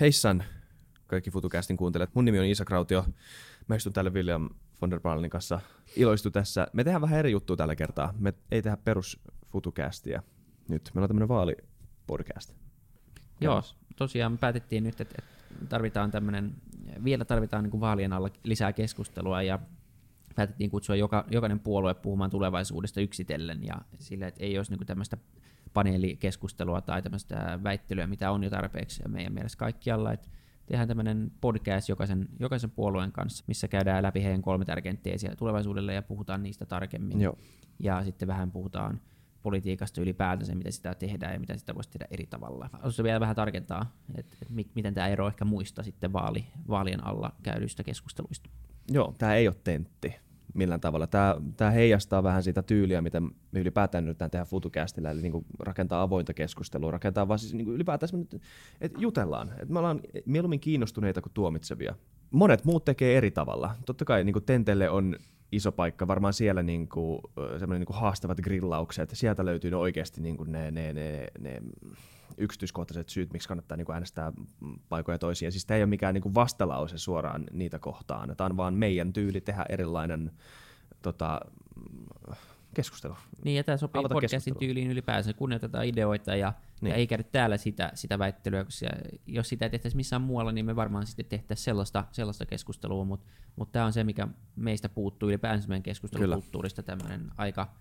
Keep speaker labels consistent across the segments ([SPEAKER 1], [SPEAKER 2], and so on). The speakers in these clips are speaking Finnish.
[SPEAKER 1] Heissan kaikki FutuCastin kuuntelijat. Mun nimi on Isa Krautio. Mä istun täällä William von der Baalin kanssa. Iloistu tässä. Me tehdään vähän eri juttua tällä kertaa. Me ei tehdä perus FutuCastia nyt. Meillä on tämmönen vaalipodcast.
[SPEAKER 2] Joo, tosiaan me päätettiin nyt, että tarvitaan tämmöinen, vielä tarvitaan niin kuin vaalien alla lisää keskustelua ja päätettiin kutsua joka, jokainen puolue puhumaan tulevaisuudesta yksitellen ja sillä, että ei olisi niin tämmöistä paneelikeskustelua tai tämmöistä väittelyä, mitä on jo tarpeeksi meidän mielestä kaikkialla. Että tehdään tämmöinen podcast jokaisen, jokaisen puolueen kanssa, missä käydään läpi heidän kolme tärkeintä teesiä tulevaisuudelle ja puhutaan niistä tarkemmin.
[SPEAKER 1] Joo.
[SPEAKER 2] Ja sitten vähän puhutaan politiikasta ylipäätänsä, miten sitä tehdään ja miten sitä voisi tehdä eri tavalla. Haluaisin vielä vähän tarkentaa, että, että miten tämä ero ehkä muista sitten vaali, vaalien alla käydyistä keskusteluista.
[SPEAKER 1] Joo, tämä ei ole tentti millään tavalla. Tämä, tämä heijastaa vähän sitä tyyliä, mitä me ylipäätään nyt tehdään FutuCastilla, eli niin rakentaa avointa keskustelua, rakentaa vaan siis niin ylipäätään, että jutellaan. Että me ollaan mieluummin kiinnostuneita kuin tuomitsevia. Monet muut tekee eri tavalla. Totta kai niin Tentelle on iso paikka, varmaan siellä niin kuin, niin kuin haastavat grillaukset, sieltä löytyy ne oikeasti niin kuin ne, ne, ne, ne yksityiskohtaiset syyt, miksi kannattaa niin kuin äänestää paikoja toisia. Siis tämä ei ole mikään niin kuin vastalause suoraan niitä kohtaan, tämä on vaan meidän tyyli tehdä erilainen tota, keskustelu.
[SPEAKER 2] Niin, ja tämä sopii Avata podcastin tyyliin ylipäänsä, kunnioitetaan ideoita ja, niin. ja ei käydä täällä sitä, sitä väittelyä, koska jos sitä ei tehtäisi missään muualla, niin me varmaan sitten tehtäisiin sellaista, sellaista keskustelua, mutta mut tämä on se, mikä meistä puuttuu ylipäänsä meidän keskustelukulttuurista, tämmöinen aika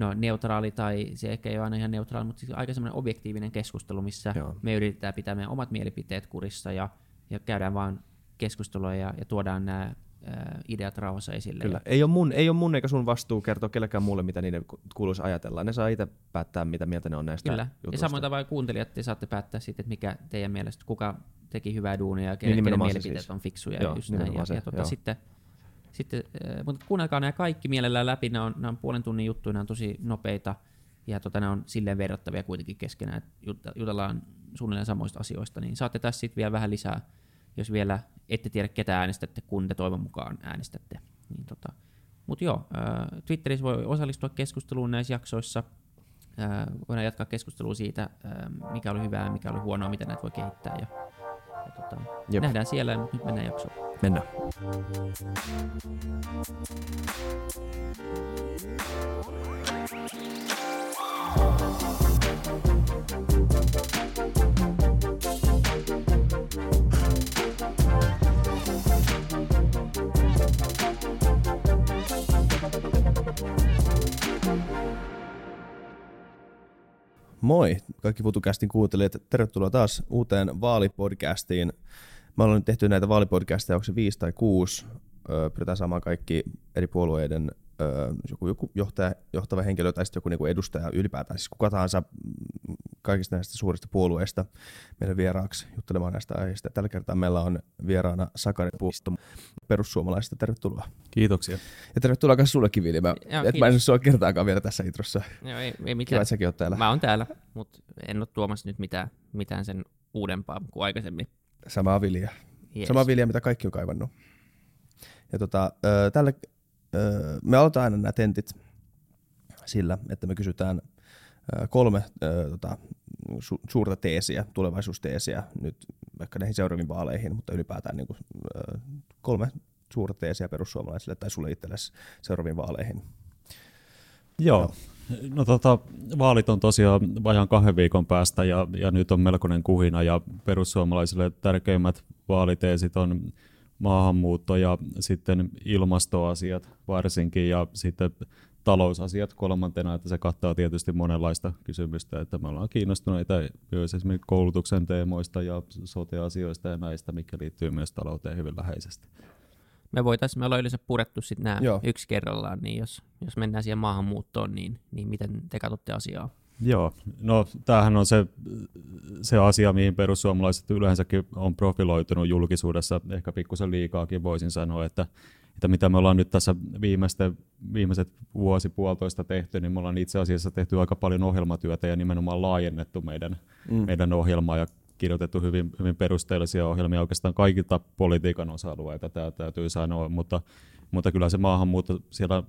[SPEAKER 2] no, neutraali, tai se ehkä ei ole aina ihan neutraali, mutta siis aika semmoinen objektiivinen keskustelu, missä Joo. me yritetään pitää meidän omat mielipiteet kurissa ja, ja käydään vaan keskustelua ja, ja tuodaan nämä ideat rauhassa esille.
[SPEAKER 1] Kyllä. Ei ole, mun, ei ole mun eikä sun vastuu kertoa kellekään muulle, mitä niiden kuuluisi ajatella. Ne saa itse päättää, mitä mieltä ne on näistä
[SPEAKER 2] Kyllä.
[SPEAKER 1] Jutuista.
[SPEAKER 2] Ja samoin tavalla kuuntelijat, te saatte päättää sitten, että mikä teidän mielestä, kuka teki hyvää duunia ja kenen, niin, kenen mielipiteet siis. on fiksuja. Joo, just näin. Ja, ja tuota, sitten, sitten, mutta kuunnelkaa nämä kaikki mielellään läpi. Nämä on, nämä on puolen tunnin juttuja, nämä on tosi nopeita ja tota, nämä on silleen verrattavia kuitenkin keskenään, että jutellaan suunnilleen samoista asioista, niin saatte tässä sitten vielä vähän lisää jos vielä ette tiedä ketä äänestätte, kun te toivon mukaan äänestätte. Niin tota. Mutta joo, äh, Twitterissä voi osallistua keskusteluun näissä jaksoissa. Äh, voidaan jatkaa keskustelua siitä, mikä oli hyvää mikä oli huonoa, miten näitä voi kehittää. Ja, ja tota, nähdään siellä, mutta nyt mennään jaksoon.
[SPEAKER 1] Mennään. Moi kaikki FutuCastin kuuntelijat. Tervetuloa taas uuteen vaalipodcastiin. Me ollaan nyt tehty näitä vaalipodcasteja, onko se viisi tai kuusi. pyritään saamaan kaikki eri puolueiden joku, joku johtaja, johtava henkilö tai sitten joku niinku edustaja ylipäätään, siis kuka tahansa kaikista näistä suurista puolueista meidän vieraaksi juttelemaan näistä aiheista. Tällä kertaa meillä on vieraana Sakari Puisto perussuomalaisista. Tervetuloa.
[SPEAKER 3] Kiitoksia.
[SPEAKER 1] Ja tervetuloa myös sullekin, Vili. Mä, et mä en sua kertaakaan vielä tässä introssa.
[SPEAKER 2] Joo, ei, ei mitään.
[SPEAKER 1] Kiva, että säkin oot täällä.
[SPEAKER 2] Mä oon täällä, mutta en ole tuomassa nyt mitään, mitään sen uudempaa kuin aikaisemmin.
[SPEAKER 1] Samaa vilja. Yes. Samaa vilja, mitä kaikki on kaivannut. Ja tota, tällä, me aloitetaan aina nämä tentit sillä, että me kysytään kolme äh, tota, su- suurta teesiä, tulevaisuusteesiä nyt vaikka näihin seuraaviin vaaleihin, mutta ylipäätään niin kuin, äh, kolme suurta teesiä perussuomalaisille tai sulle itsellesi seuraaviin vaaleihin.
[SPEAKER 3] Joo. No. No tota, vaalit on tosiaan vajaan kahden viikon päästä ja, ja nyt on melkoinen kuhina ja perussuomalaisille tärkeimmät vaaliteesit on maahanmuutto ja sitten ilmastoasiat varsinkin ja sitten talousasiat kolmantena, että se kattaa tietysti monenlaista kysymystä, että me ollaan kiinnostuneita myös esimerkiksi koulutuksen teemoista ja sote-asioista ja näistä, mikä liittyy myös talouteen hyvin läheisesti.
[SPEAKER 2] Me voitaisiin, me ollaan yleensä purettu sitten nämä Joo. yksi kerrallaan, niin jos, jos mennään siihen maahanmuuttoon, niin, niin miten te katsotte asiaa?
[SPEAKER 3] Joo, no tämähän on se, se asia, mihin perussuomalaiset yleensäkin on profiloitunut julkisuudessa, ehkä pikkusen liikaakin voisin sanoa, että että mitä me ollaan nyt tässä viimeisten, viimeiset vuosi puolitoista tehty, niin me ollaan itse asiassa tehty aika paljon ohjelmatyötä ja nimenomaan laajennettu meidän, mm. meidän ohjelmaa ja kirjoitettu hyvin, hyvin perusteellisia ohjelmia. Oikeastaan kaikilta politiikan osa-alueita, tämä täytyy sanoa, mutta, mutta kyllä se maahanmuutto siellä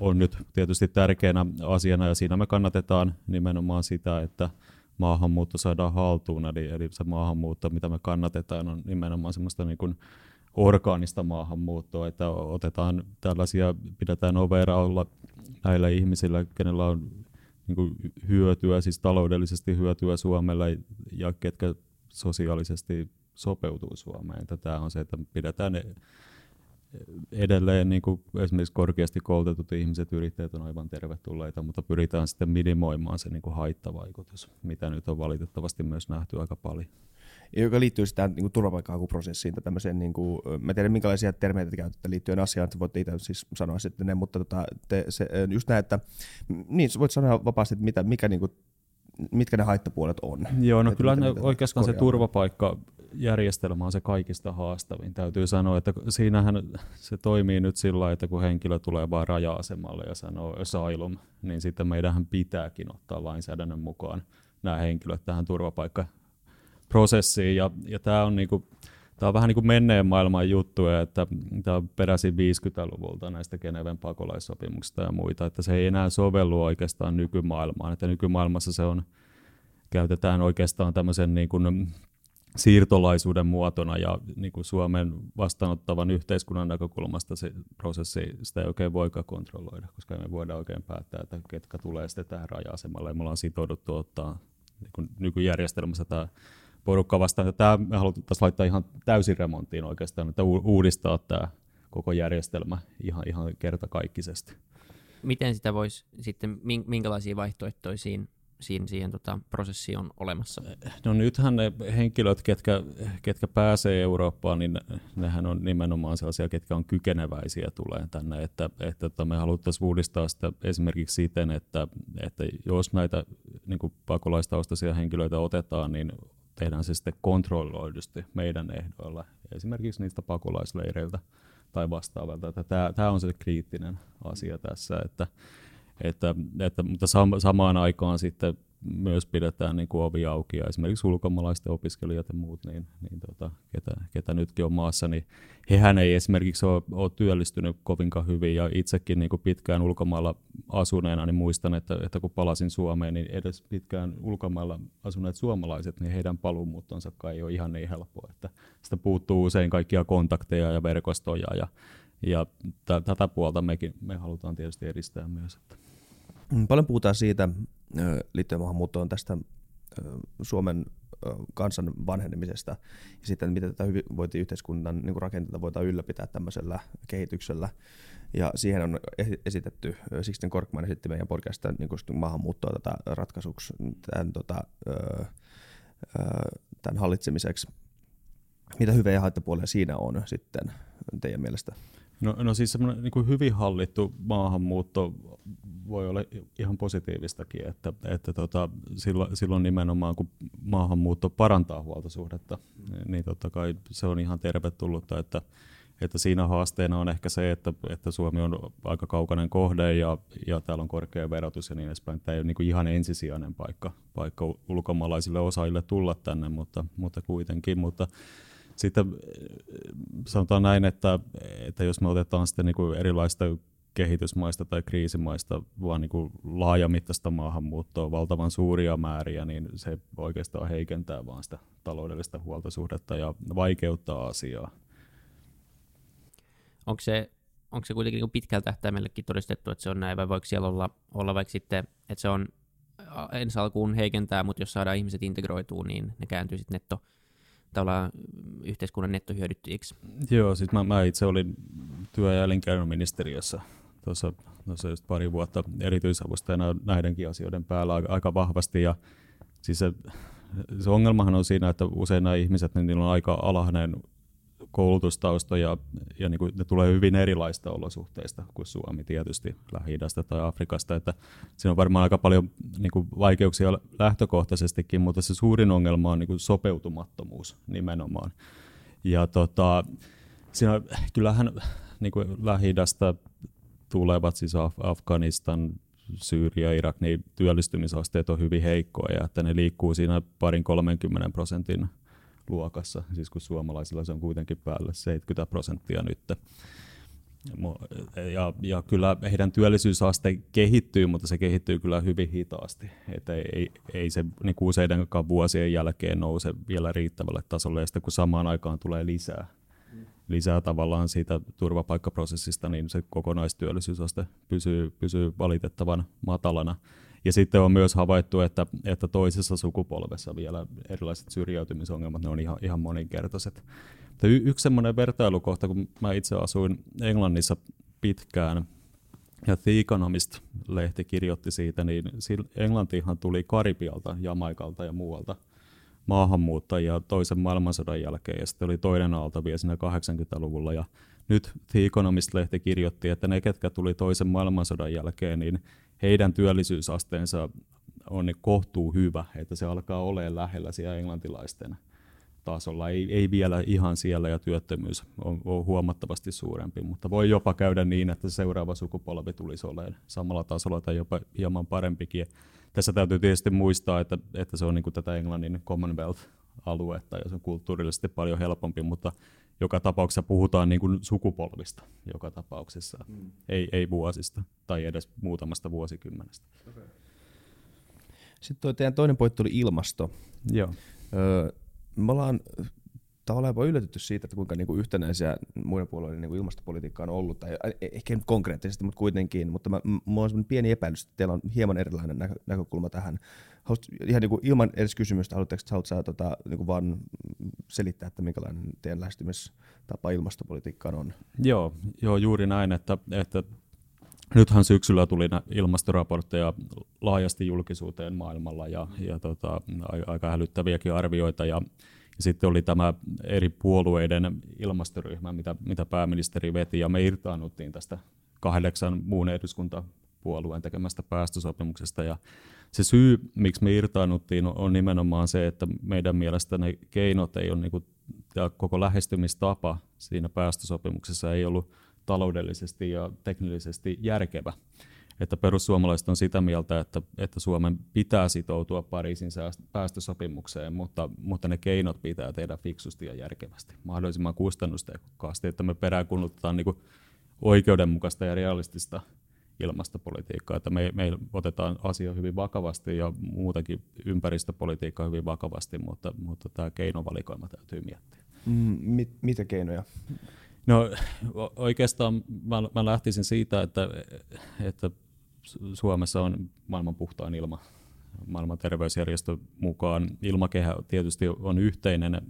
[SPEAKER 3] on nyt tietysti tärkeänä asiana ja siinä me kannatetaan nimenomaan sitä, että maahanmuutto saadaan haltuun, eli, eli se maahanmuutto, mitä me kannatetaan, on nimenomaan semmoista niin kuin orgaanista maahanmuuttoa, että otetaan tällaisia, pidetään overaalla näillä ihmisillä, kenellä on niin kuin hyötyä, siis taloudellisesti hyötyä Suomelle ja ketkä sosiaalisesti sopeutuu Suomeen. Tämä on se, että pidetään edelleen niin kuin esimerkiksi korkeasti koulutetut ihmiset, yrittäjät on aivan tervetulleita, mutta pyritään sitten minimoimaan se niin kuin haittavaikutus, mitä nyt on valitettavasti myös nähty aika paljon.
[SPEAKER 1] Joka liittyy sitä niin turvapaikkahakuprosessiin tai tämmöiseen, niin kuin, mä tiedän minkälaisia termeitä te käytätte liittyen asiaan, että voitte itse siis sanoa sitten ne, mutta tota, te, se, just näin, että niin voit sanoa vapaasti, että mitä, mikä niin kuin, mitkä ne haittapuolet on.
[SPEAKER 3] Joo, no kyllä ne, oikeastaan se turvapaikka järjestelmä on se kaikista haastavin. Täytyy sanoa, että siinähän se toimii nyt sillä että kun henkilö tulee vain raja-asemalle ja sanoo asylum, niin sitten meidän pitääkin ottaa lainsäädännön mukaan nämä henkilöt tähän turvapaikkaprosessiin. Ja, ja tämä on niinku, Tämä on vähän niin kuin menneen maailman juttuja, että tämä on peräisin 50-luvulta näistä Geneven pakolaissopimuksista ja muita, että se ei enää sovellu oikeastaan nykymaailmaan, että nykymaailmassa se on, käytetään oikeastaan tämmöisen niin kuin siirtolaisuuden muotona ja niin kuin Suomen vastaanottavan yhteiskunnan näkökulmasta se prosessi, sitä ei oikein voikaan kontrolloida, koska me voidaan oikein päättää, että ketkä tulee sitten tähän raja-asemalle ja me ollaan sitouduttu ottaa niin kuin nykyjärjestelmässä tämä porukka vastaan. Tämä me halutaan laittaa ihan täysin remonttiin oikeastaan, että uudistaa tämä koko järjestelmä ihan, ihan kertakaikkisesti.
[SPEAKER 2] Miten sitä voisi sitten, minkälaisia vaihtoehtoja siinä siihen, siihen tota, prosessiin on olemassa?
[SPEAKER 3] No nythän ne henkilöt, ketkä, ketkä pääsee Eurooppaan, niin nehän on nimenomaan sellaisia, ketkä on kykeneväisiä tulee tänne, että, että, että tota, me haluttaisiin uudistaa sitä esimerkiksi siten, että, että jos näitä niin kuin pakolaistaustaisia henkilöitä otetaan, niin tehdään se sitten kontrolloidusti meidän ehdoilla, esimerkiksi niistä pakolaisleireiltä tai vastaavalta. Tämä, on se kriittinen asia tässä, että, että, että, mutta samaan aikaan sitten myös pidetään niin kuin ovi auki ja esimerkiksi ulkomaalaisten opiskelijat ja muut, niin, niin tota, ketä, ketä, nytkin on maassa, niin hehän ei esimerkiksi ole, ole työllistynyt kovinkaan hyvin ja itsekin niin kuin pitkään ulkomailla asuneena niin muistan, että, että kun palasin Suomeen, niin edes pitkään ulkomailla asuneet suomalaiset, niin heidän paluumuuttonsa ei ole ihan niin helppoa, että sitä puuttuu usein kaikkia kontakteja ja verkostoja ja, ja t- tätä puolta mekin, me halutaan tietysti edistää myös. Että.
[SPEAKER 1] Mm, paljon puhutaan siitä liittyen maahanmuuttoon tästä Suomen kansan vanhenemisesta ja sitten miten tätä hyvinvointiyhteiskunnan niin rakenteita voidaan ylläpitää tämmöisellä kehityksellä. Ja siihen on esitetty, Sixten Korkman esitti meidän podcastissa niin maahanmuuttoa tätä ratkaisuksi tämän, tota, tämän hallitsemiseksi. Mitä hyviä ja haittapuolia siinä on sitten teidän mielestä?
[SPEAKER 3] No, no siis semmoinen niin hyvin hallittu maahanmuutto voi olla ihan positiivistakin, että, että tota, silloin, silloin nimenomaan kun maahanmuutto parantaa huoltosuhdetta, niin totta kai se on ihan tervetullutta, että, että siinä haasteena on ehkä se, että, että Suomi on aika kaukainen kohde ja, ja täällä on korkea verotus ja niin edespäin. Tämä ei ole niin kuin ihan ensisijainen paikka, paikka ulkomaalaisille osaajille tulla tänne, mutta, mutta kuitenkin. Mutta sitten sanotaan näin, että, että jos me otetaan sitten niin kuin erilaista kehitysmaista tai kriisimaista, vaan niin kuin laajamittaista maahanmuuttoa, valtavan suuria määriä, niin se oikeastaan heikentää vaan sitä taloudellista huoltosuhdetta ja vaikeuttaa asiaa.
[SPEAKER 2] Onko se, onko se kuitenkin niin pitkällä tähtäimellekin todistettu, että se on näin, vai voiko siellä olla, olla vaikka sitten, että se on ensi alkuun heikentää, mutta jos saadaan ihmiset integroituu, niin ne kääntyy sitten netto, tavallaan yhteiskunnan nettohyödyttäjiksi.
[SPEAKER 3] Joo, siis mä, mä itse olin työ- ja elinkeinoministeriössä tuossa, tuossa just pari vuotta erityisavustajana näidenkin asioiden päällä aika, vahvasti. Ja siis se, se ongelmahan on siinä, että usein nämä ihmiset, niin niillä on aika alhainen koulutustausta ja, ja niin kuin ne tulee hyvin erilaista olosuhteista kuin Suomi tietysti lähi tai Afrikasta. Että siinä on varmaan aika paljon niin kuin vaikeuksia lähtökohtaisestikin, mutta se suurin ongelma on niin kuin sopeutumattomuus nimenomaan. Ja tota, siinä, kyllähän niin kuin lähi tulevat, siis Af- Afganistan, Syyria, Irak, niin työllistymisasteet on hyvin heikkoja, että ne liikkuu siinä parin 30 prosentin luokassa, siis kun suomalaisilla se on kuitenkin päälle 70 prosenttia nyt. Ja, ja kyllä heidän työllisyysaste kehittyy, mutta se kehittyy kyllä hyvin hitaasti. Että ei, ei se niin useidenkaan vuosien jälkeen nouse vielä riittävälle tasolle, ja sitten kun samaan aikaan tulee lisää, lisää tavallaan siitä turvapaikkaprosessista, niin se kokonaistyöllisyysaste pysyy, pysyy valitettavan matalana. Ja sitten on myös havaittu, että, että toisessa sukupolvessa vielä erilaiset syrjäytymisongelmat, ne on ihan, ihan moninkertaiset. Y- yksi semmoinen vertailukohta, kun mä itse asuin Englannissa pitkään, ja The Economist-lehti kirjoitti siitä, niin Englantihan tuli Karibialta, Jamaikalta ja muualta maahanmuuttajia toisen maailmansodan jälkeen, ja sitten oli toinen aalto vielä siinä 80-luvulla, ja nyt The Economist-lehti kirjoitti, että ne, ketkä tuli toisen maailmansodan jälkeen, niin heidän työllisyysasteensa on niin kohtuu hyvä, että se alkaa olemaan lähellä siellä englantilaisten tasolla. Ei, ei vielä ihan siellä ja työttömyys on, on huomattavasti suurempi, mutta voi jopa käydä niin, että seuraava sukupolvi tulisi olemaan samalla tasolla tai jopa hieman parempikin. Tässä täytyy tietysti muistaa, että, että se on niin kuin tätä Englannin Commonwealth-aluetta ja se on kulttuurillisesti paljon helpompi, mutta joka tapauksessa puhutaan niin kuin sukupolvista joka tapauksessa, mm. ei, ei vuosista tai edes muutamasta vuosikymmenestä. Okay.
[SPEAKER 1] Sitten toi teidän toinen pointti oli ilmasto.
[SPEAKER 3] Joo.
[SPEAKER 1] Öö, me ollaan tavallaan jopa yllätytty siitä, että kuinka niinku yhtenäisiä muiden puolueiden niinku ilmastopolitiikka on ollut, tai e-, ehkä nyt konkreettisesti, mutta kuitenkin, mutta mä, mulla on pieni epäilys, että teillä on hieman erilainen näkö, näkökulma tähän. Haluat, ihan niinku ilman edes kysymystä, haluatteko haluat sä, tota, niinku vaan selittää, että minkälainen teidän lähestymistapa ilmastopolitiikkaan on?
[SPEAKER 3] Joo, joo juuri näin, että, että Nythän syksyllä tuli ilmastoraportteja laajasti julkisuuteen maailmalla ja, ja tota, aika hälyttäviäkin arvioita. Ja, ja sitten oli tämä eri puolueiden ilmastoryhmä, mitä, mitä pääministeri veti, ja me irtaannuttiin tästä kahdeksan muun eduskuntapuolueen tekemästä päästösopimuksesta. Ja se syy, miksi me irtaannuttiin, on nimenomaan se, että meidän mielestä ne keinot ei ole, niin kuin, ja koko lähestymistapa siinä päästösopimuksessa ei ollut taloudellisesti ja teknillisesti järkevä. Että perussuomalaiset on sitä mieltä, että, että Suomen pitää sitoutua Pariisin päästösopimukseen, mutta, mutta ne keinot pitää tehdä fiksusti ja järkevästi, mahdollisimman kustannustehokkaasti, että me peräänkuulutetaan niin oikeudenmukaista ja realistista ilmastopolitiikkaa, että me, me otetaan asia hyvin vakavasti ja muutakin ympäristöpolitiikkaa hyvin vakavasti, mutta, mutta tämä keinovalikoima täytyy miettiä.
[SPEAKER 1] Mm, mit, mitä keinoja?
[SPEAKER 3] No oikeastaan mä, mä lähtisin siitä, että, että Suomessa on maailman puhtain ilma. Maailman terveysjärjestö mukaan ilmakehä tietysti on yhteinen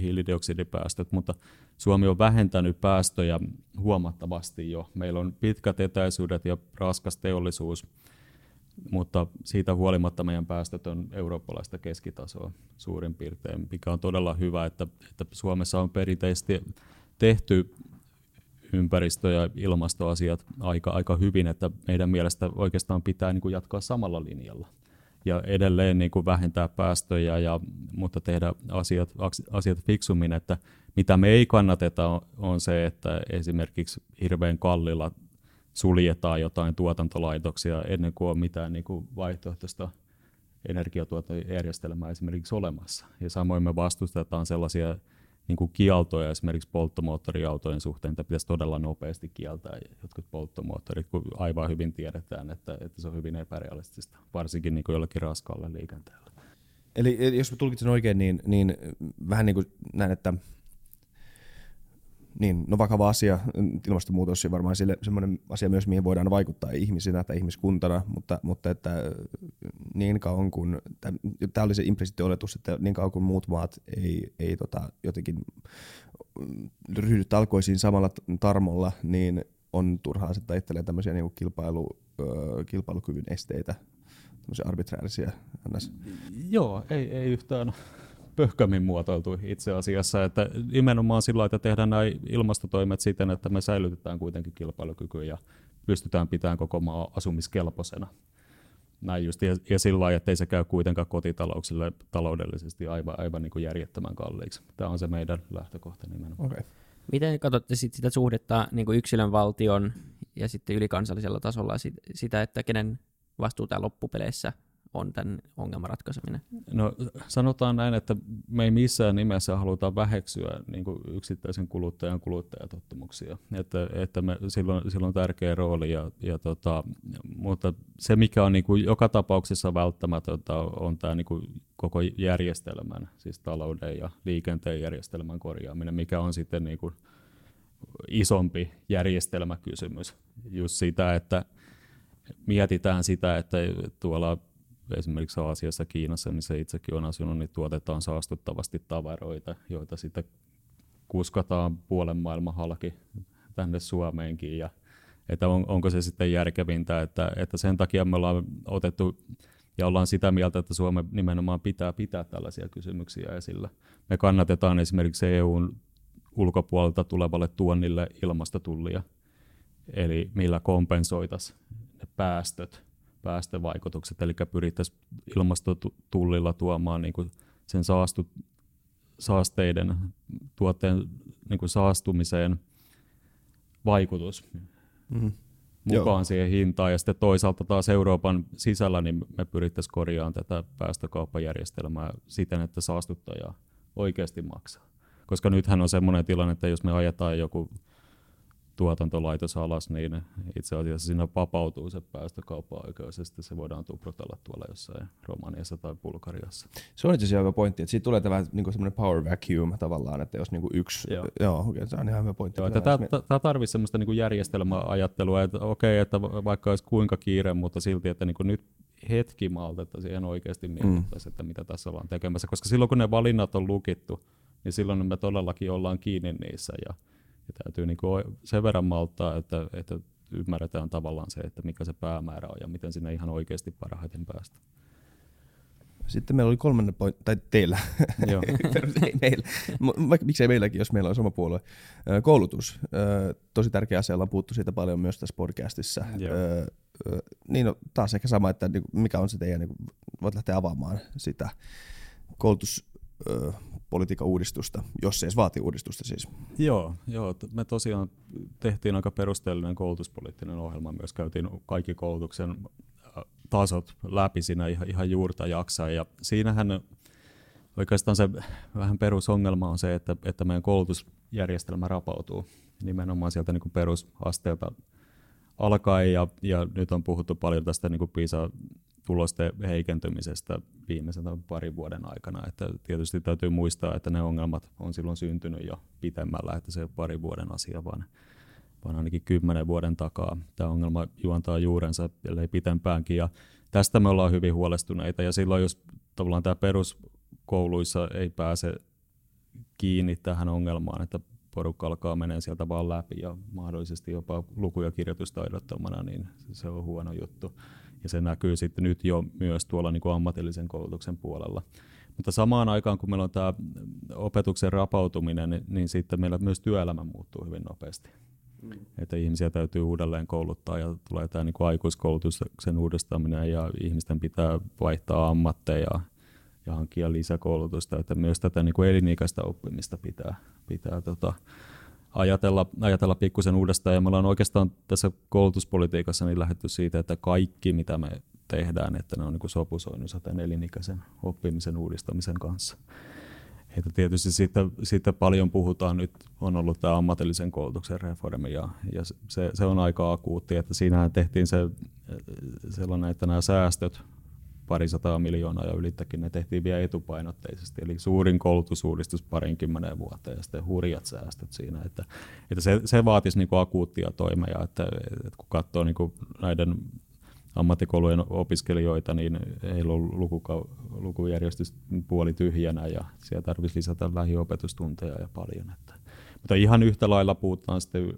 [SPEAKER 3] hiilidioksidipäästöt, mutta Suomi on vähentänyt päästöjä huomattavasti jo. Meillä on pitkät etäisyydet ja raskas teollisuus, mutta siitä huolimatta meidän päästöt on eurooppalaista keskitasoa suurin piirtein, mikä on todella hyvä, että, että Suomessa on perinteisesti tehty ympäristö- ja ilmastoasiat aika, aika hyvin, että meidän mielestä oikeastaan pitää niin kuin jatkaa samalla linjalla ja edelleen niin kuin vähentää päästöjä, ja, mutta tehdä asiat, asiat fiksummin, että mitä me ei kannateta on se, että esimerkiksi hirveän kallilla suljetaan jotain tuotantolaitoksia ennen kuin on mitään niin kuin vaihtoehtoista energiatuotantojärjestelmää esimerkiksi olemassa. Ja samoin me vastustetaan sellaisia niin kuin kieltoja esimerkiksi polttomoottoriautojen suhteen, että pitäisi todella nopeasti kieltää jotkut polttomoottorit, kun aivan hyvin tiedetään, että, että se on hyvin epärealistista, varsinkin niin kuin jollekin raskaalle liikenteelle.
[SPEAKER 1] Eli jos mä tulkitsen oikein, niin, niin vähän niin kuin näin, että niin, no vakava asia, ilmastonmuutos on varmaan sille, semmoinen asia myös, mihin voidaan vaikuttaa ihmisinä tai ihmiskuntana, mutta, mutta että niin kauan kuin, tämä oli se implisiitti oletus, että niin kauan kuin muut maat ei, ei tota, jotenkin ryhdy talkoisiin samalla tarmolla, niin on turhaa asettaa itselleen tämmöisiä niin kilpailu, kilpailukyvyn esteitä, tämmöisiä arbitraarisia.
[SPEAKER 3] Joo, ei, ei yhtään pöhkömmin muotoiltu itse asiassa, että nimenomaan sillä että tehdään nämä ilmastotoimet siten, että me säilytetään kuitenkin kilpailukyky ja pystytään pitämään koko maa asumiskelpoisena. Näin just, ja, ja sillä lailla, että ei se käy kuitenkaan kotitalouksille taloudellisesti aivan, aivan niin kuin järjettömän kalliiksi. Tämä on se meidän lähtökohta nimenomaan.
[SPEAKER 1] Okay.
[SPEAKER 2] Miten katsotte sit sitä suhdetta niin kuin yksilön valtion ja sitten ylikansallisella tasolla sitä, että kenen vastuu tämä loppupeleissä on tämän ongelman ratkaiseminen?
[SPEAKER 3] No sanotaan näin, että me ei missään nimessä haluta väheksyä niin kuin yksittäisen kuluttajan kuluttajatottumuksia, että, että me, silloin, silloin on tärkeä rooli, ja, ja tota, mutta se mikä on niin kuin joka tapauksessa välttämätöntä on tämä niin kuin koko järjestelmän, siis talouden ja liikenteen järjestelmän korjaaminen, mikä on sitten niin kuin isompi järjestelmäkysymys. Just sitä, että mietitään sitä, että tuolla esimerkiksi Aasiassa, Kiinassa, missä itsekin on asunut, niin tuotetaan saastuttavasti tavaroita, joita sitten kuskataan puolen maailman halki tänne Suomeenkin. Ja, että on, onko se sitten järkevintä, että, että sen takia me ollaan otettu ja ollaan sitä mieltä, että Suomen nimenomaan pitää pitää tällaisia kysymyksiä esillä. Me kannatetaan esimerkiksi EUn ulkopuolelta tulevalle tuonnille ilmastotullia, eli millä kompensoitaisiin ne päästöt, päästövaikutukset, eli pyrittäisiin ilmastotullilla tuomaan niin kuin sen saastu, saasteiden tuotteen niin kuin saastumiseen vaikutus mm-hmm. mukaan Joo. siihen hintaan, ja sitten toisaalta taas Euroopan sisällä niin me pyrittäisiin korjaamaan tätä päästökauppajärjestelmää siten, että saastuttaja oikeasti maksaa. Koska nythän on semmoinen tilanne, että jos me ajetaan joku tuotantolaitos alas, niin itse asiassa siinä vapautuu se päästökauppa-oikeus ja sitten se voidaan tuprutella tuolla jossain Romaniassa tai Bulgariassa.
[SPEAKER 1] Se on itse asiassa hyvä pointti, että siitä tulee tämä niin semmoinen power vacuum tavallaan, että jos niin kuin yksi, joo, joo okay, se on ihan hyvä pointti.
[SPEAKER 3] Joo, tämä tarvitsee semmoista niin järjestelmäajattelua, että okei, okay, että vaikka olisi kuinka kiire, mutta silti, että niin kuin nyt hetki maltetta siihen oikeasti mietittäisiin, mm. että mitä tässä ollaan tekemässä, koska silloin kun ne valinnat on lukittu, niin silloin me todellakin ollaan kiinni niissä ja, ja täytyy niin kuin sen verran malttaa, että, että ymmärretään tavallaan se, että mikä se päämäärä on ja miten sinne ihan oikeasti parhaiten päästä.
[SPEAKER 1] Sitten meillä oli kolmannen pointti, tai teillä, Joo. ei meillä. Vaikka miksei meilläkin, jos meillä on sama puolue. Koulutus. Tosi tärkeä asia, ollaan puhuttu siitä paljon myös tässä podcastissa. Joo. Niin no, taas ehkä sama, että niinku, mikä on se teidän, niin voit lähteä avaamaan sitä koulutus politiikan uudistusta, jos se edes vaatii uudistusta siis.
[SPEAKER 3] Joo, joo, me tosiaan tehtiin aika perusteellinen koulutuspoliittinen ohjelma, myös käytiin kaikki koulutuksen tasot läpi siinä ihan, ihan juurta jaksaa, ja siinähän oikeastaan se vähän perusongelma on se, että, että meidän koulutusjärjestelmä rapautuu nimenomaan sieltä niin perusasteelta alkaen, ja, ja nyt on puhuttu paljon tästä niin kuin PISA tulosten heikentymisestä viimeisen parin vuoden aikana. Että tietysti täytyy muistaa, että ne ongelmat on silloin syntynyt jo pitemmällä, että se ei ole pari vuoden asia, vaan, vaan ainakin kymmenen vuoden takaa. Tämä ongelma juontaa juurensa, ellei pitempäänkin. Ja tästä me ollaan hyvin huolestuneita. Ja silloin, jos tavallaan tämä peruskouluissa ei pääse kiinni tähän ongelmaan, että porukka alkaa menee sieltä vaan läpi ja mahdollisesti jopa luku- ja kirjoitustaidottomana, niin se on huono juttu ja se näkyy sitten nyt jo myös tuolla niin kuin ammatillisen koulutuksen puolella. Mutta samaan aikaan, kun meillä on tämä opetuksen rapautuminen, niin, niin sitten meillä myös työelämä muuttuu hyvin nopeasti. Mm. Että ihmisiä täytyy uudelleen kouluttaa ja tulee tämä niin kuin aikuiskoulutuksen uudistaminen ja ihmisten pitää vaihtaa ammatteja ja hankkia lisäkoulutusta. Että myös tätä niin kuin elinikäistä oppimista pitää, pitää tota, ajatella, ajatella pikkusen uudestaan. Ja me ollaan oikeastaan tässä koulutuspolitiikassa niin lähdetty siitä, että kaikki mitä me tehdään, että ne on niin sopusoinnussa tämän elinikäisen oppimisen uudistamisen kanssa. Että tietysti siitä, siitä paljon puhutaan nyt, on ollut tämä ammatillisen koulutuksen reformi ja, ja se, se, on aika akuutti, että siinähän tehtiin se sellainen, että nämä säästöt parisataa miljoonaa ja ylittäkin ne tehtiin vielä etupainotteisesti. Eli suurin koulutusuudistus parinkymmeneen vuoteen ja sitten hurjat säästöt siinä. Että, että se, se vaatisi niin kuin akuuttia toimea, että, että kun katsoo niin kuin näiden ammattikoulujen opiskelijoita, niin heillä on lukuka, lukujärjestys puoli tyhjänä ja siellä tarvitsisi lisätä lähiopetustunteja ja paljon. Että, mutta ihan yhtä lailla puhutaan sitten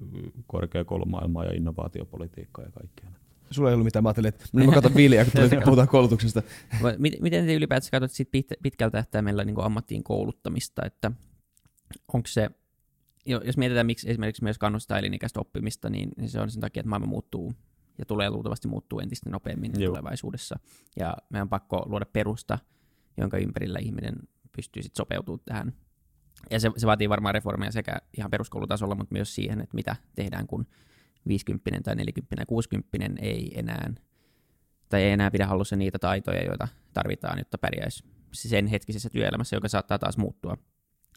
[SPEAKER 3] korkeakoulumaailmaa ja innovaatiopolitiikkaa ja kaikkea.
[SPEAKER 1] Sulla ei ollut mitään, mä ajattelin, että mä katson Villiä, kun puhutaan koulutuksesta.
[SPEAKER 2] Miten te ylipäätään katsot sit pit, pitkältä tähtäimellä niin ammattiin kouluttamista, että onko se, jos mietitään miksi esimerkiksi myös kannustaa elinikäistä oppimista, niin, niin se on sen takia, että maailma muuttuu ja tulee luultavasti muuttuu entistä nopeammin Joo. tulevaisuudessa. Ja meidän on pakko luoda perusta, jonka ympärillä ihminen pystyy sitten sopeutumaan tähän. Ja se, se vaatii varmaan reformeja sekä ihan peruskoulutasolla, mutta myös siihen, että mitä tehdään, kun 50 tai 40 60 ei enää tai ei enää pidä hallussa niitä taitoja, joita tarvitaan, jotta pärjäisi sen hetkisessä työelämässä, joka saattaa taas muuttua.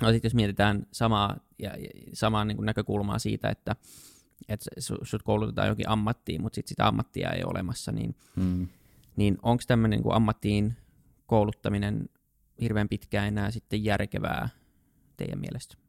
[SPEAKER 2] No sitten jos mietitään samaa, ja, samaa niin kuin näkökulmaa siitä, että, että sut koulutetaan jokin ammattiin, mutta sitten sitä ammattia ei ole olemassa, niin, mm. niin onko tämmöinen niin ammattiin kouluttaminen hirveän pitkään enää sitten järkevää teidän mielestä?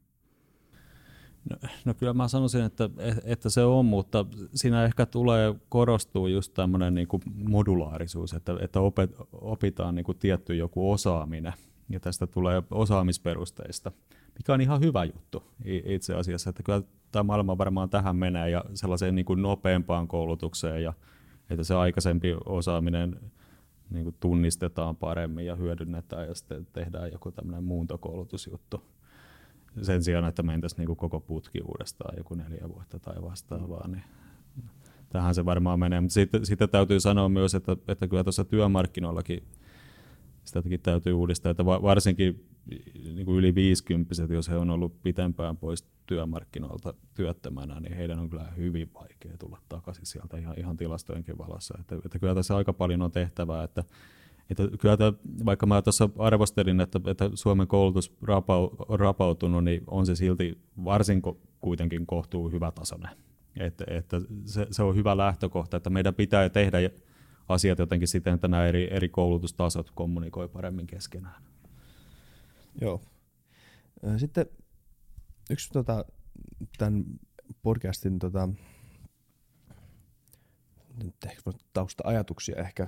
[SPEAKER 3] No, no kyllä mä sanoisin, että, että se on, mutta siinä ehkä tulee korostua just tämmöinen niin modulaarisuus, että, että opet, opitaan niin kuin tietty joku osaaminen. Ja tästä tulee osaamisperusteista, mikä on ihan hyvä juttu itse asiassa, että kyllä tämä maailma varmaan tähän menee ja sellaiseen niin kuin nopeampaan koulutukseen ja että se aikaisempi osaaminen niin kuin tunnistetaan paremmin ja hyödynnetään ja sitten tehdään joku tämmöinen muuntokoulutusjuttu sen sijaan, että mentäisiin niin kuin koko putki uudestaan joku neljä vuotta tai vastaavaa, niin tähän se varmaan menee. Mutta sitten, sitten täytyy sanoa myös, että, että kyllä tuossa työmarkkinoillakin sitäkin täytyy uudistaa, että varsinkin niin kuin yli 50 jos he on ollut pitempään pois työmarkkinoilta työttömänä, niin heidän on kyllä hyvin vaikea tulla takaisin sieltä ihan, ihan tilastojenkin valossa. Että, että kyllä tässä aika paljon on tehtävää, että, että kyllä tämä, vaikka mä tuossa arvostelin, että, että Suomen koulutus rapau, rapautunut, niin on se silti varsin kuitenkin kohtuu hyvä tasoinen. Että, että se, se on hyvä lähtökohta, että meidän pitää tehdä asiat jotenkin siten, että nämä eri, eri koulutustasot kommunikoi paremmin keskenään.
[SPEAKER 1] Joo. Sitten yksi tota, tämän podcastin tota, nyt ehkä tausta-ajatuksia ehkä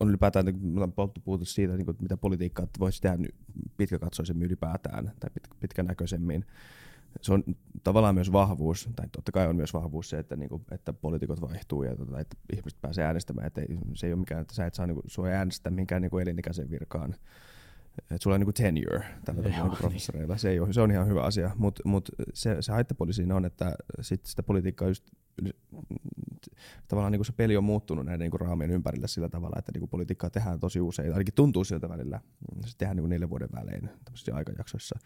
[SPEAKER 1] on ylipäätään, niin me ollaan puhuttu siitä, niin kuin, mitä politiikkaa voisi tehdä pitkäkatsoisemmin ylipäätään tai pitkänäköisemmin se on tavallaan myös vahvuus, tai totta kai on myös vahvuus se, että, niinku, että poliitikot vaihtuu ja tota, että ihmiset pääsee äänestämään. Että ei, se ei ole mikään, että sä et saa niinku, sua äänestää minkään niinku elinikäisen virkaan. Että sulla on niinku tenure tällä tavalla niinku professoreilla. Se, ei ole, se on ihan hyvä asia, mutta mut se, se haittapuoli siinä on, että sit sitä politiikkaa just tavallaan niin kuin se peli on muuttunut näiden niin kuin raamien ympärillä sillä tavalla, että niin kuin politiikkaa tehdään tosi usein, ainakin tuntuu siltä välillä. Se tehdään niin kuin neljän vuoden välein tämmöisissä aikajaksoissa.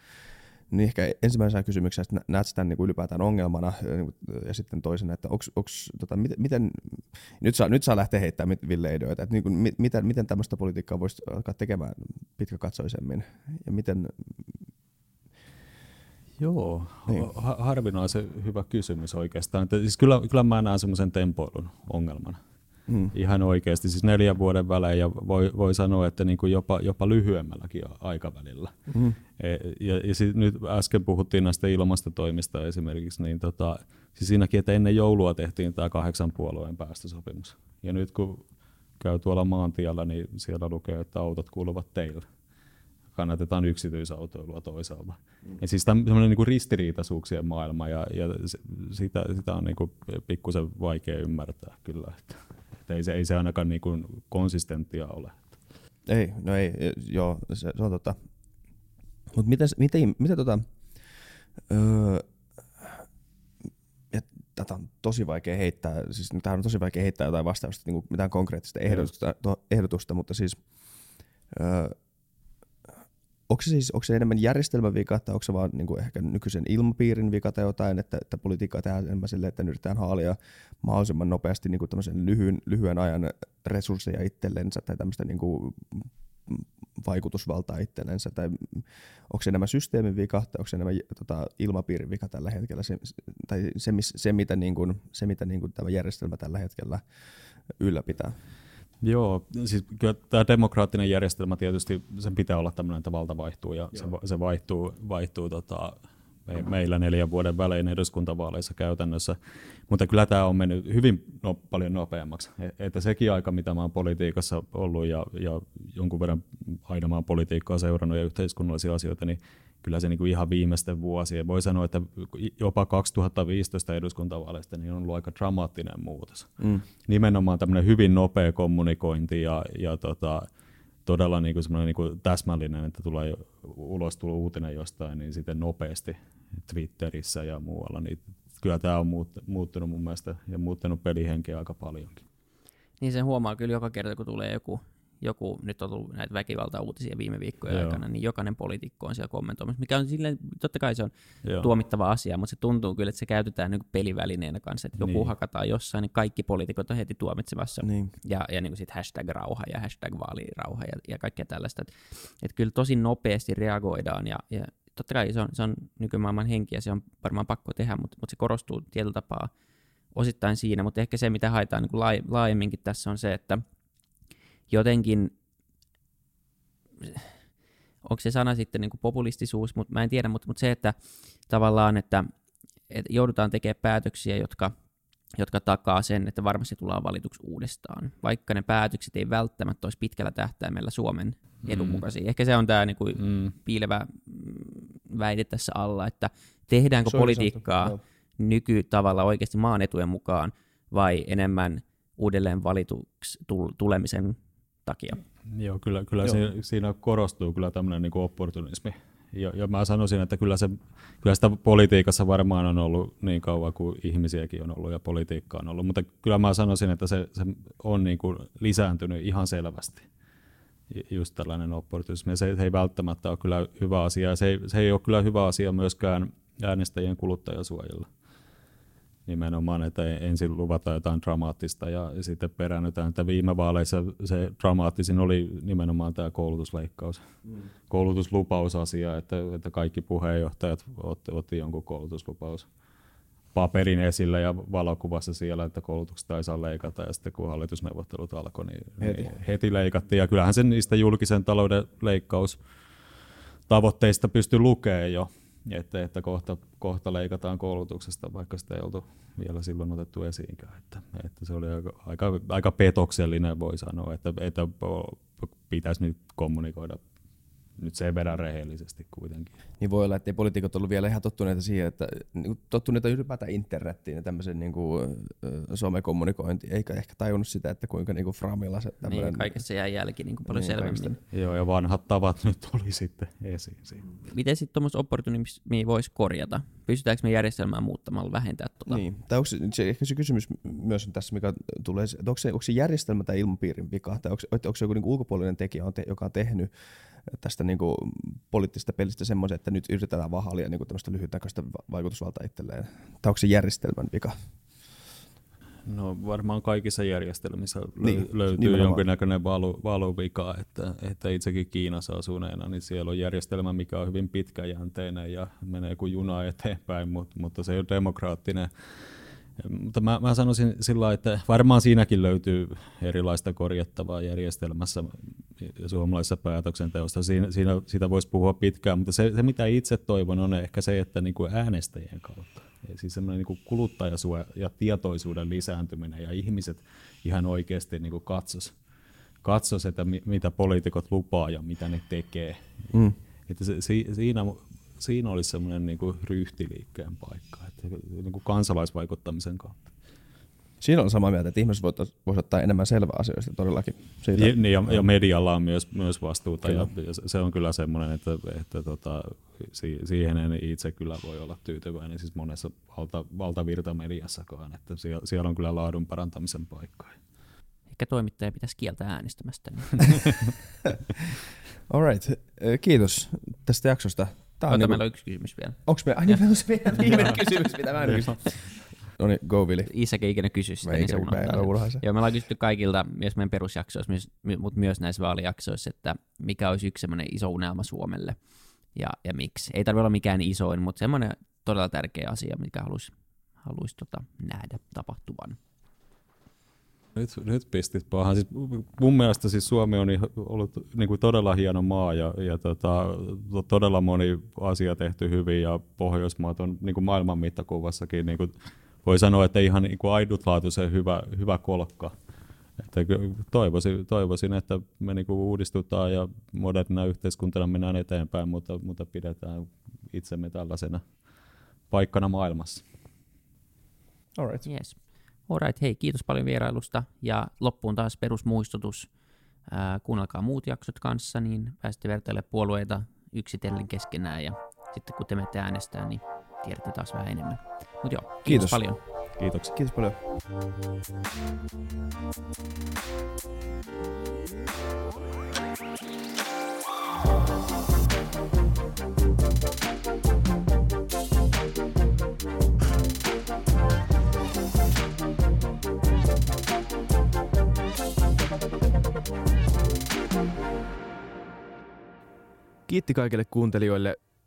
[SPEAKER 1] Niin ehkä ensimmäisenä kysymyksenä, että näet sitä niin kuin ylipäätään ongelmana, niin ja sitten toisena, että onks, onks, tota, miten, miten, nyt saa, nyt saa lähteä heittämään Ville ideoita, että niin kuin, miten, miten tämmöistä politiikkaa voisi alkaa tekemään pitkäkatsoisemmin, ja miten...
[SPEAKER 3] Joo, niin. harvinaisen hyvä kysymys oikeastaan. Että siis kyllä, kyllä mä näen semmoisen tempoilun ongelmana. Mm. Ihan oikeasti, siis neljän vuoden välein ja voi, voi sanoa, että niin kuin jopa, jopa lyhyemmälläkin aikavälillä. Mm. E, ja, ja sit nyt äsken puhuttiin näistä ilmastotoimista esimerkiksi, niin tota, siis siinäkin, että ennen joulua tehtiin tämä kahdeksan puolueen päästösopimus. Ja nyt kun käy tuolla maantiellä, niin siellä lukee, että autot kuuluvat teille. Kannatetaan yksityisautoilua toisaalta. Mm. Ja siis tämmöinen niin ristiriitaisuuksien maailma, ja, ja sitä, sitä on niin kuin pikkusen vaikea ymmärtää kyllä. Että. Että ei se, ei se ainakaan niin kuin konsistenttia ole.
[SPEAKER 1] Ei, no ei, joo, se, se on tota. Mutta miten, miten, miten tota, öö, tätä on tosi vaikea heittää, siis tähän on tosi vaikea heittää jotain vastausta, niin kuin mitään konkreettista ehdotusta, ehdotusta mutta siis öö, onko se siis onko se enemmän järjestelmän vika, tai onko se vaan niin kuin ehkä nykyisen ilmapiirin vika tai jotain, että, että politiikkaa tehdään enemmän sille, että yritetään haalia mahdollisimman nopeasti niin kuin lyhyen, lyhyen ajan resursseja itsellensä tai tämmöistä niin kuin vaikutusvaltaa itsellensä, tai onko se enemmän systeemin vika, tai onko se enemmän tota, ilmapiirin vika tällä hetkellä, se, tai se, se mitä, niin kuin, se, mitä niin kuin tämä järjestelmä tällä hetkellä ylläpitää.
[SPEAKER 3] Joo, siis kyllä tämä demokraattinen järjestelmä tietysti, sen pitää olla tämmöinen, että valta vaihtuu ja se, se vaihtuu, vaihtuu tota, me, meillä neljän vuoden välein eduskuntavaaleissa käytännössä, mutta kyllä tämä on mennyt hyvin no, paljon nopeammaksi. E, että sekin aika, mitä mä oon politiikassa ollut ja, ja jonkun verran aina mä oon politiikkaa seurannut ja yhteiskunnallisia asioita, niin kyllä se niin kuin ihan viimeisten vuosien, voi sanoa, että jopa 2015 eduskuntavaaleista niin on ollut aika dramaattinen muutos. Mm. Nimenomaan tämmöinen hyvin nopea kommunikointi ja, ja tota, todella niin kuin niin kuin täsmällinen, että tulee ulos tullut uutinen jostain, niin sitten nopeasti Twitterissä ja muualla, niin kyllä tämä on muuttunut mun mielestä ja muuttanut pelihenkeä aika paljonkin.
[SPEAKER 2] Niin sen huomaa kyllä joka kerta, kun tulee joku joku, nyt on tullut näitä väkivalta-uutisia viime viikkojen Joo. aikana, niin jokainen poliitikko on siellä kommentoimassa, mikä on silleen, totta kai se on Joo. tuomittava asia, mutta se tuntuu kyllä, että se käytetään niin pelivälineenä kanssa, että joku niin. hakataan jossain, niin kaikki poliitikot on heti tuomitsemassa. Niin. Ja, ja niin kuin sit hashtag rauha ja hashtag vaalirauha ja, ja kaikkea tällaista. Että et kyllä tosi nopeasti reagoidaan ja, ja totta kai se on, se on nykymaailman henki ja se on varmaan pakko tehdä, mutta, mutta se korostuu tietyllä tapaa osittain siinä, mutta ehkä se, mitä haetaan niin kuin laajemminkin tässä on se, että jotenkin, onko se sana sitten niin kuin populistisuus, mutta mä en tiedä, mutta, mutta se, että tavallaan, että, että joudutaan tekemään päätöksiä, jotka, jotka takaa sen, että varmasti tullaan valituksi uudestaan, vaikka ne päätökset ei välttämättä olisi pitkällä tähtäimellä Suomen edun mm. mukaisia. Ehkä se on tämä niin kuin mm. piilevä väite tässä alla, että tehdäänkö politiikkaa no. nykytavalla oikeasti maan etujen mukaan vai enemmän uudelleen valituksi tulemisen takia.
[SPEAKER 3] Joo, kyllä, kyllä Joo. Siinä, siinä korostuu kyllä tämmöinen niin opportunismi. Ja, ja mä sanoisin, että kyllä, se, kyllä sitä politiikassa varmaan on ollut niin kauan kuin ihmisiäkin on ollut ja politiikka on ollut, mutta kyllä mä sanoisin, että se, se on niin kuin lisääntynyt ihan selvästi. Just tällainen opportunismi. Se, se ei välttämättä ole kyllä hyvä asia. Se ei, se ei ole kyllä hyvä asia myöskään äänestäjien kuluttajasuojella nimenomaan, että ensin luvataan jotain dramaattista ja sitten peräännytään, että viime vaaleissa se dramaattisin oli nimenomaan tämä koulutusleikkaus, mm. koulutuslupausasia, että, että kaikki puheenjohtajat otti, otti jonkun koulutuslupaus paperin esille ja valokuvassa siellä, että koulutuksesta ei saa leikata ja sitten kun hallitusneuvottelut alkoi, niin heti, niin heti leikattiin. Ja kyllähän se niistä julkisen talouden leikkaus tavoitteista pystyi lukemaan jo, että, että kohta, kohta leikataan koulutuksesta, vaikka sitä ei oltu vielä silloin otettu esiinkään. Että, että se oli aika, aika, aika petoksellinen, voi sanoa, että, että pitäisi nyt kommunikoida nyt sen verran rehellisesti kuitenkin.
[SPEAKER 1] Niin voi olla, että ei poliitikot ollut vielä ihan tottuneita siihen, että niin tottuneita ylipäätään internettiin ja tämmöisen niin kuin, somekommunikointi, eikä ehkä tajunnut sitä, että kuinka niin kuin Framilla se tämmöinen...
[SPEAKER 2] Niin, kaikessa jää jälki niin kuin paljon niin, selvemmin.
[SPEAKER 3] Joo, ja vanhat tavat nyt oli sitten esiin siinä.
[SPEAKER 2] Miten sitten tuommoista opportunismia voisi korjata? Pystytäänkö me järjestelmää muuttamalla vähentää tuota?
[SPEAKER 1] Niin, tai onko se, ehkä se kysymys myös on tässä, mikä tulee, että onko se, onko se järjestelmä tai ilmapiirin vika, tai onko, onko se joku niin ulkopuolinen tekijä, joka on tehnyt tästä niin kuin poliittisesta pelistä semmoisen, että nyt yritetään vaan halia niin tämmöistä lyhytnäköistä vaikutusvaltaa itselleen? Tai onko se järjestelmän vika?
[SPEAKER 3] No varmaan kaikissa järjestelmissä niin, löytyy nimenomaan. jonkinnäköinen valu, valuvika, että, että itsekin Kiinassa asuneena, niin siellä on järjestelmä, mikä on hyvin pitkäjänteinen ja menee kuin juna eteenpäin, mutta, mutta se ei ole demokraattinen mutta mä, mä sanoisin sillä että varmaan siinäkin löytyy erilaista korjattavaa järjestelmässä suomalaisessa päätöksenteosta. Siinä, siinä, siitä voisi puhua pitkään, mutta se, se mitä itse toivon on ehkä se, että niin kuin äänestäjien kautta. Siis semmoinen niin kuluttajasuoja ja tietoisuuden lisääntyminen ja ihmiset ihan oikeasti niin kuin katsos, katsos, että mi, mitä poliitikot lupaa ja mitä ne tekee. Mm. Että se, si, siinä siinä olisi semmoinen niin kuin ryhtiliikkeen paikka, että niin kuin kansalaisvaikuttamisen kautta.
[SPEAKER 1] Siinä on samaa mieltä, että ihmiset voisivat ottaa enemmän selvää asioista todellakin.
[SPEAKER 3] Siitä, ja, ja, ja medialla on myös, myös vastuuta, ja, ja se on kyllä semmoinen, että, että tota, siihen en itse kyllä voi olla tyytyväinen, siis monessa valta, valtavirtamediassakaan, että siellä, siellä on kyllä laadun parantamisen paikka.
[SPEAKER 2] Ehkä toimittaja pitäisi kieltää äänestämästä.
[SPEAKER 1] All right. Kiitos tästä jaksosta.
[SPEAKER 2] Tää on Ota, niinku... meillä on yksi kysymys vielä.
[SPEAKER 1] Onks me? Ai niin, meillä on se vielä viimeinen kysymys, mitä mä en kysy. No niin, go Vili.
[SPEAKER 2] Isäkin ikinä kysy sitä, niin se unohtaa. Joo, me ollaan kysytty kaikilta, myös meidän perusjaksoissa, mutta myös näissä vaalijaksoissa, että mikä olisi yksi semmoinen iso unelma Suomelle ja, ja miksi. Ei tarvitse olla mikään isoin, mutta semmoinen todella tärkeä asia, mikä haluaisi haluais tota, nähdä tapahtuvan.
[SPEAKER 3] Nyt, nyt pistit pahan. Siis mun mielestä siis Suomi on ollut niin kuin todella hieno maa ja, ja tota, todella moni asia tehty hyvin ja Pohjoismaat on niin kuin maailman mittakuvassakin niin kuin voi sanoa, että ihan niin kuin ainutlaatuisen hyvä, hyvä kolkka. Että toivoisin, toivoisin, että me niin kuin uudistutaan ja modernina yhteiskuntana mennään eteenpäin, mutta, mutta pidetään itsemme tällaisena paikkana maailmassa.
[SPEAKER 2] All right. Yes. Alright, hei, kiitos paljon vierailusta ja loppuun taas perusmuistutus. Ää, kuunnelkaa muut jaksot kanssa, niin pääsette vertailemaan puolueita yksitellen keskenään ja sitten kun te menette äänestää, niin tiedätte taas vähän enemmän. Mutta joo, kiitos, kiitos paljon.
[SPEAKER 3] Kiitoksia.
[SPEAKER 4] Kiitos paljon. Kiitti kaikille kuuntelijoille,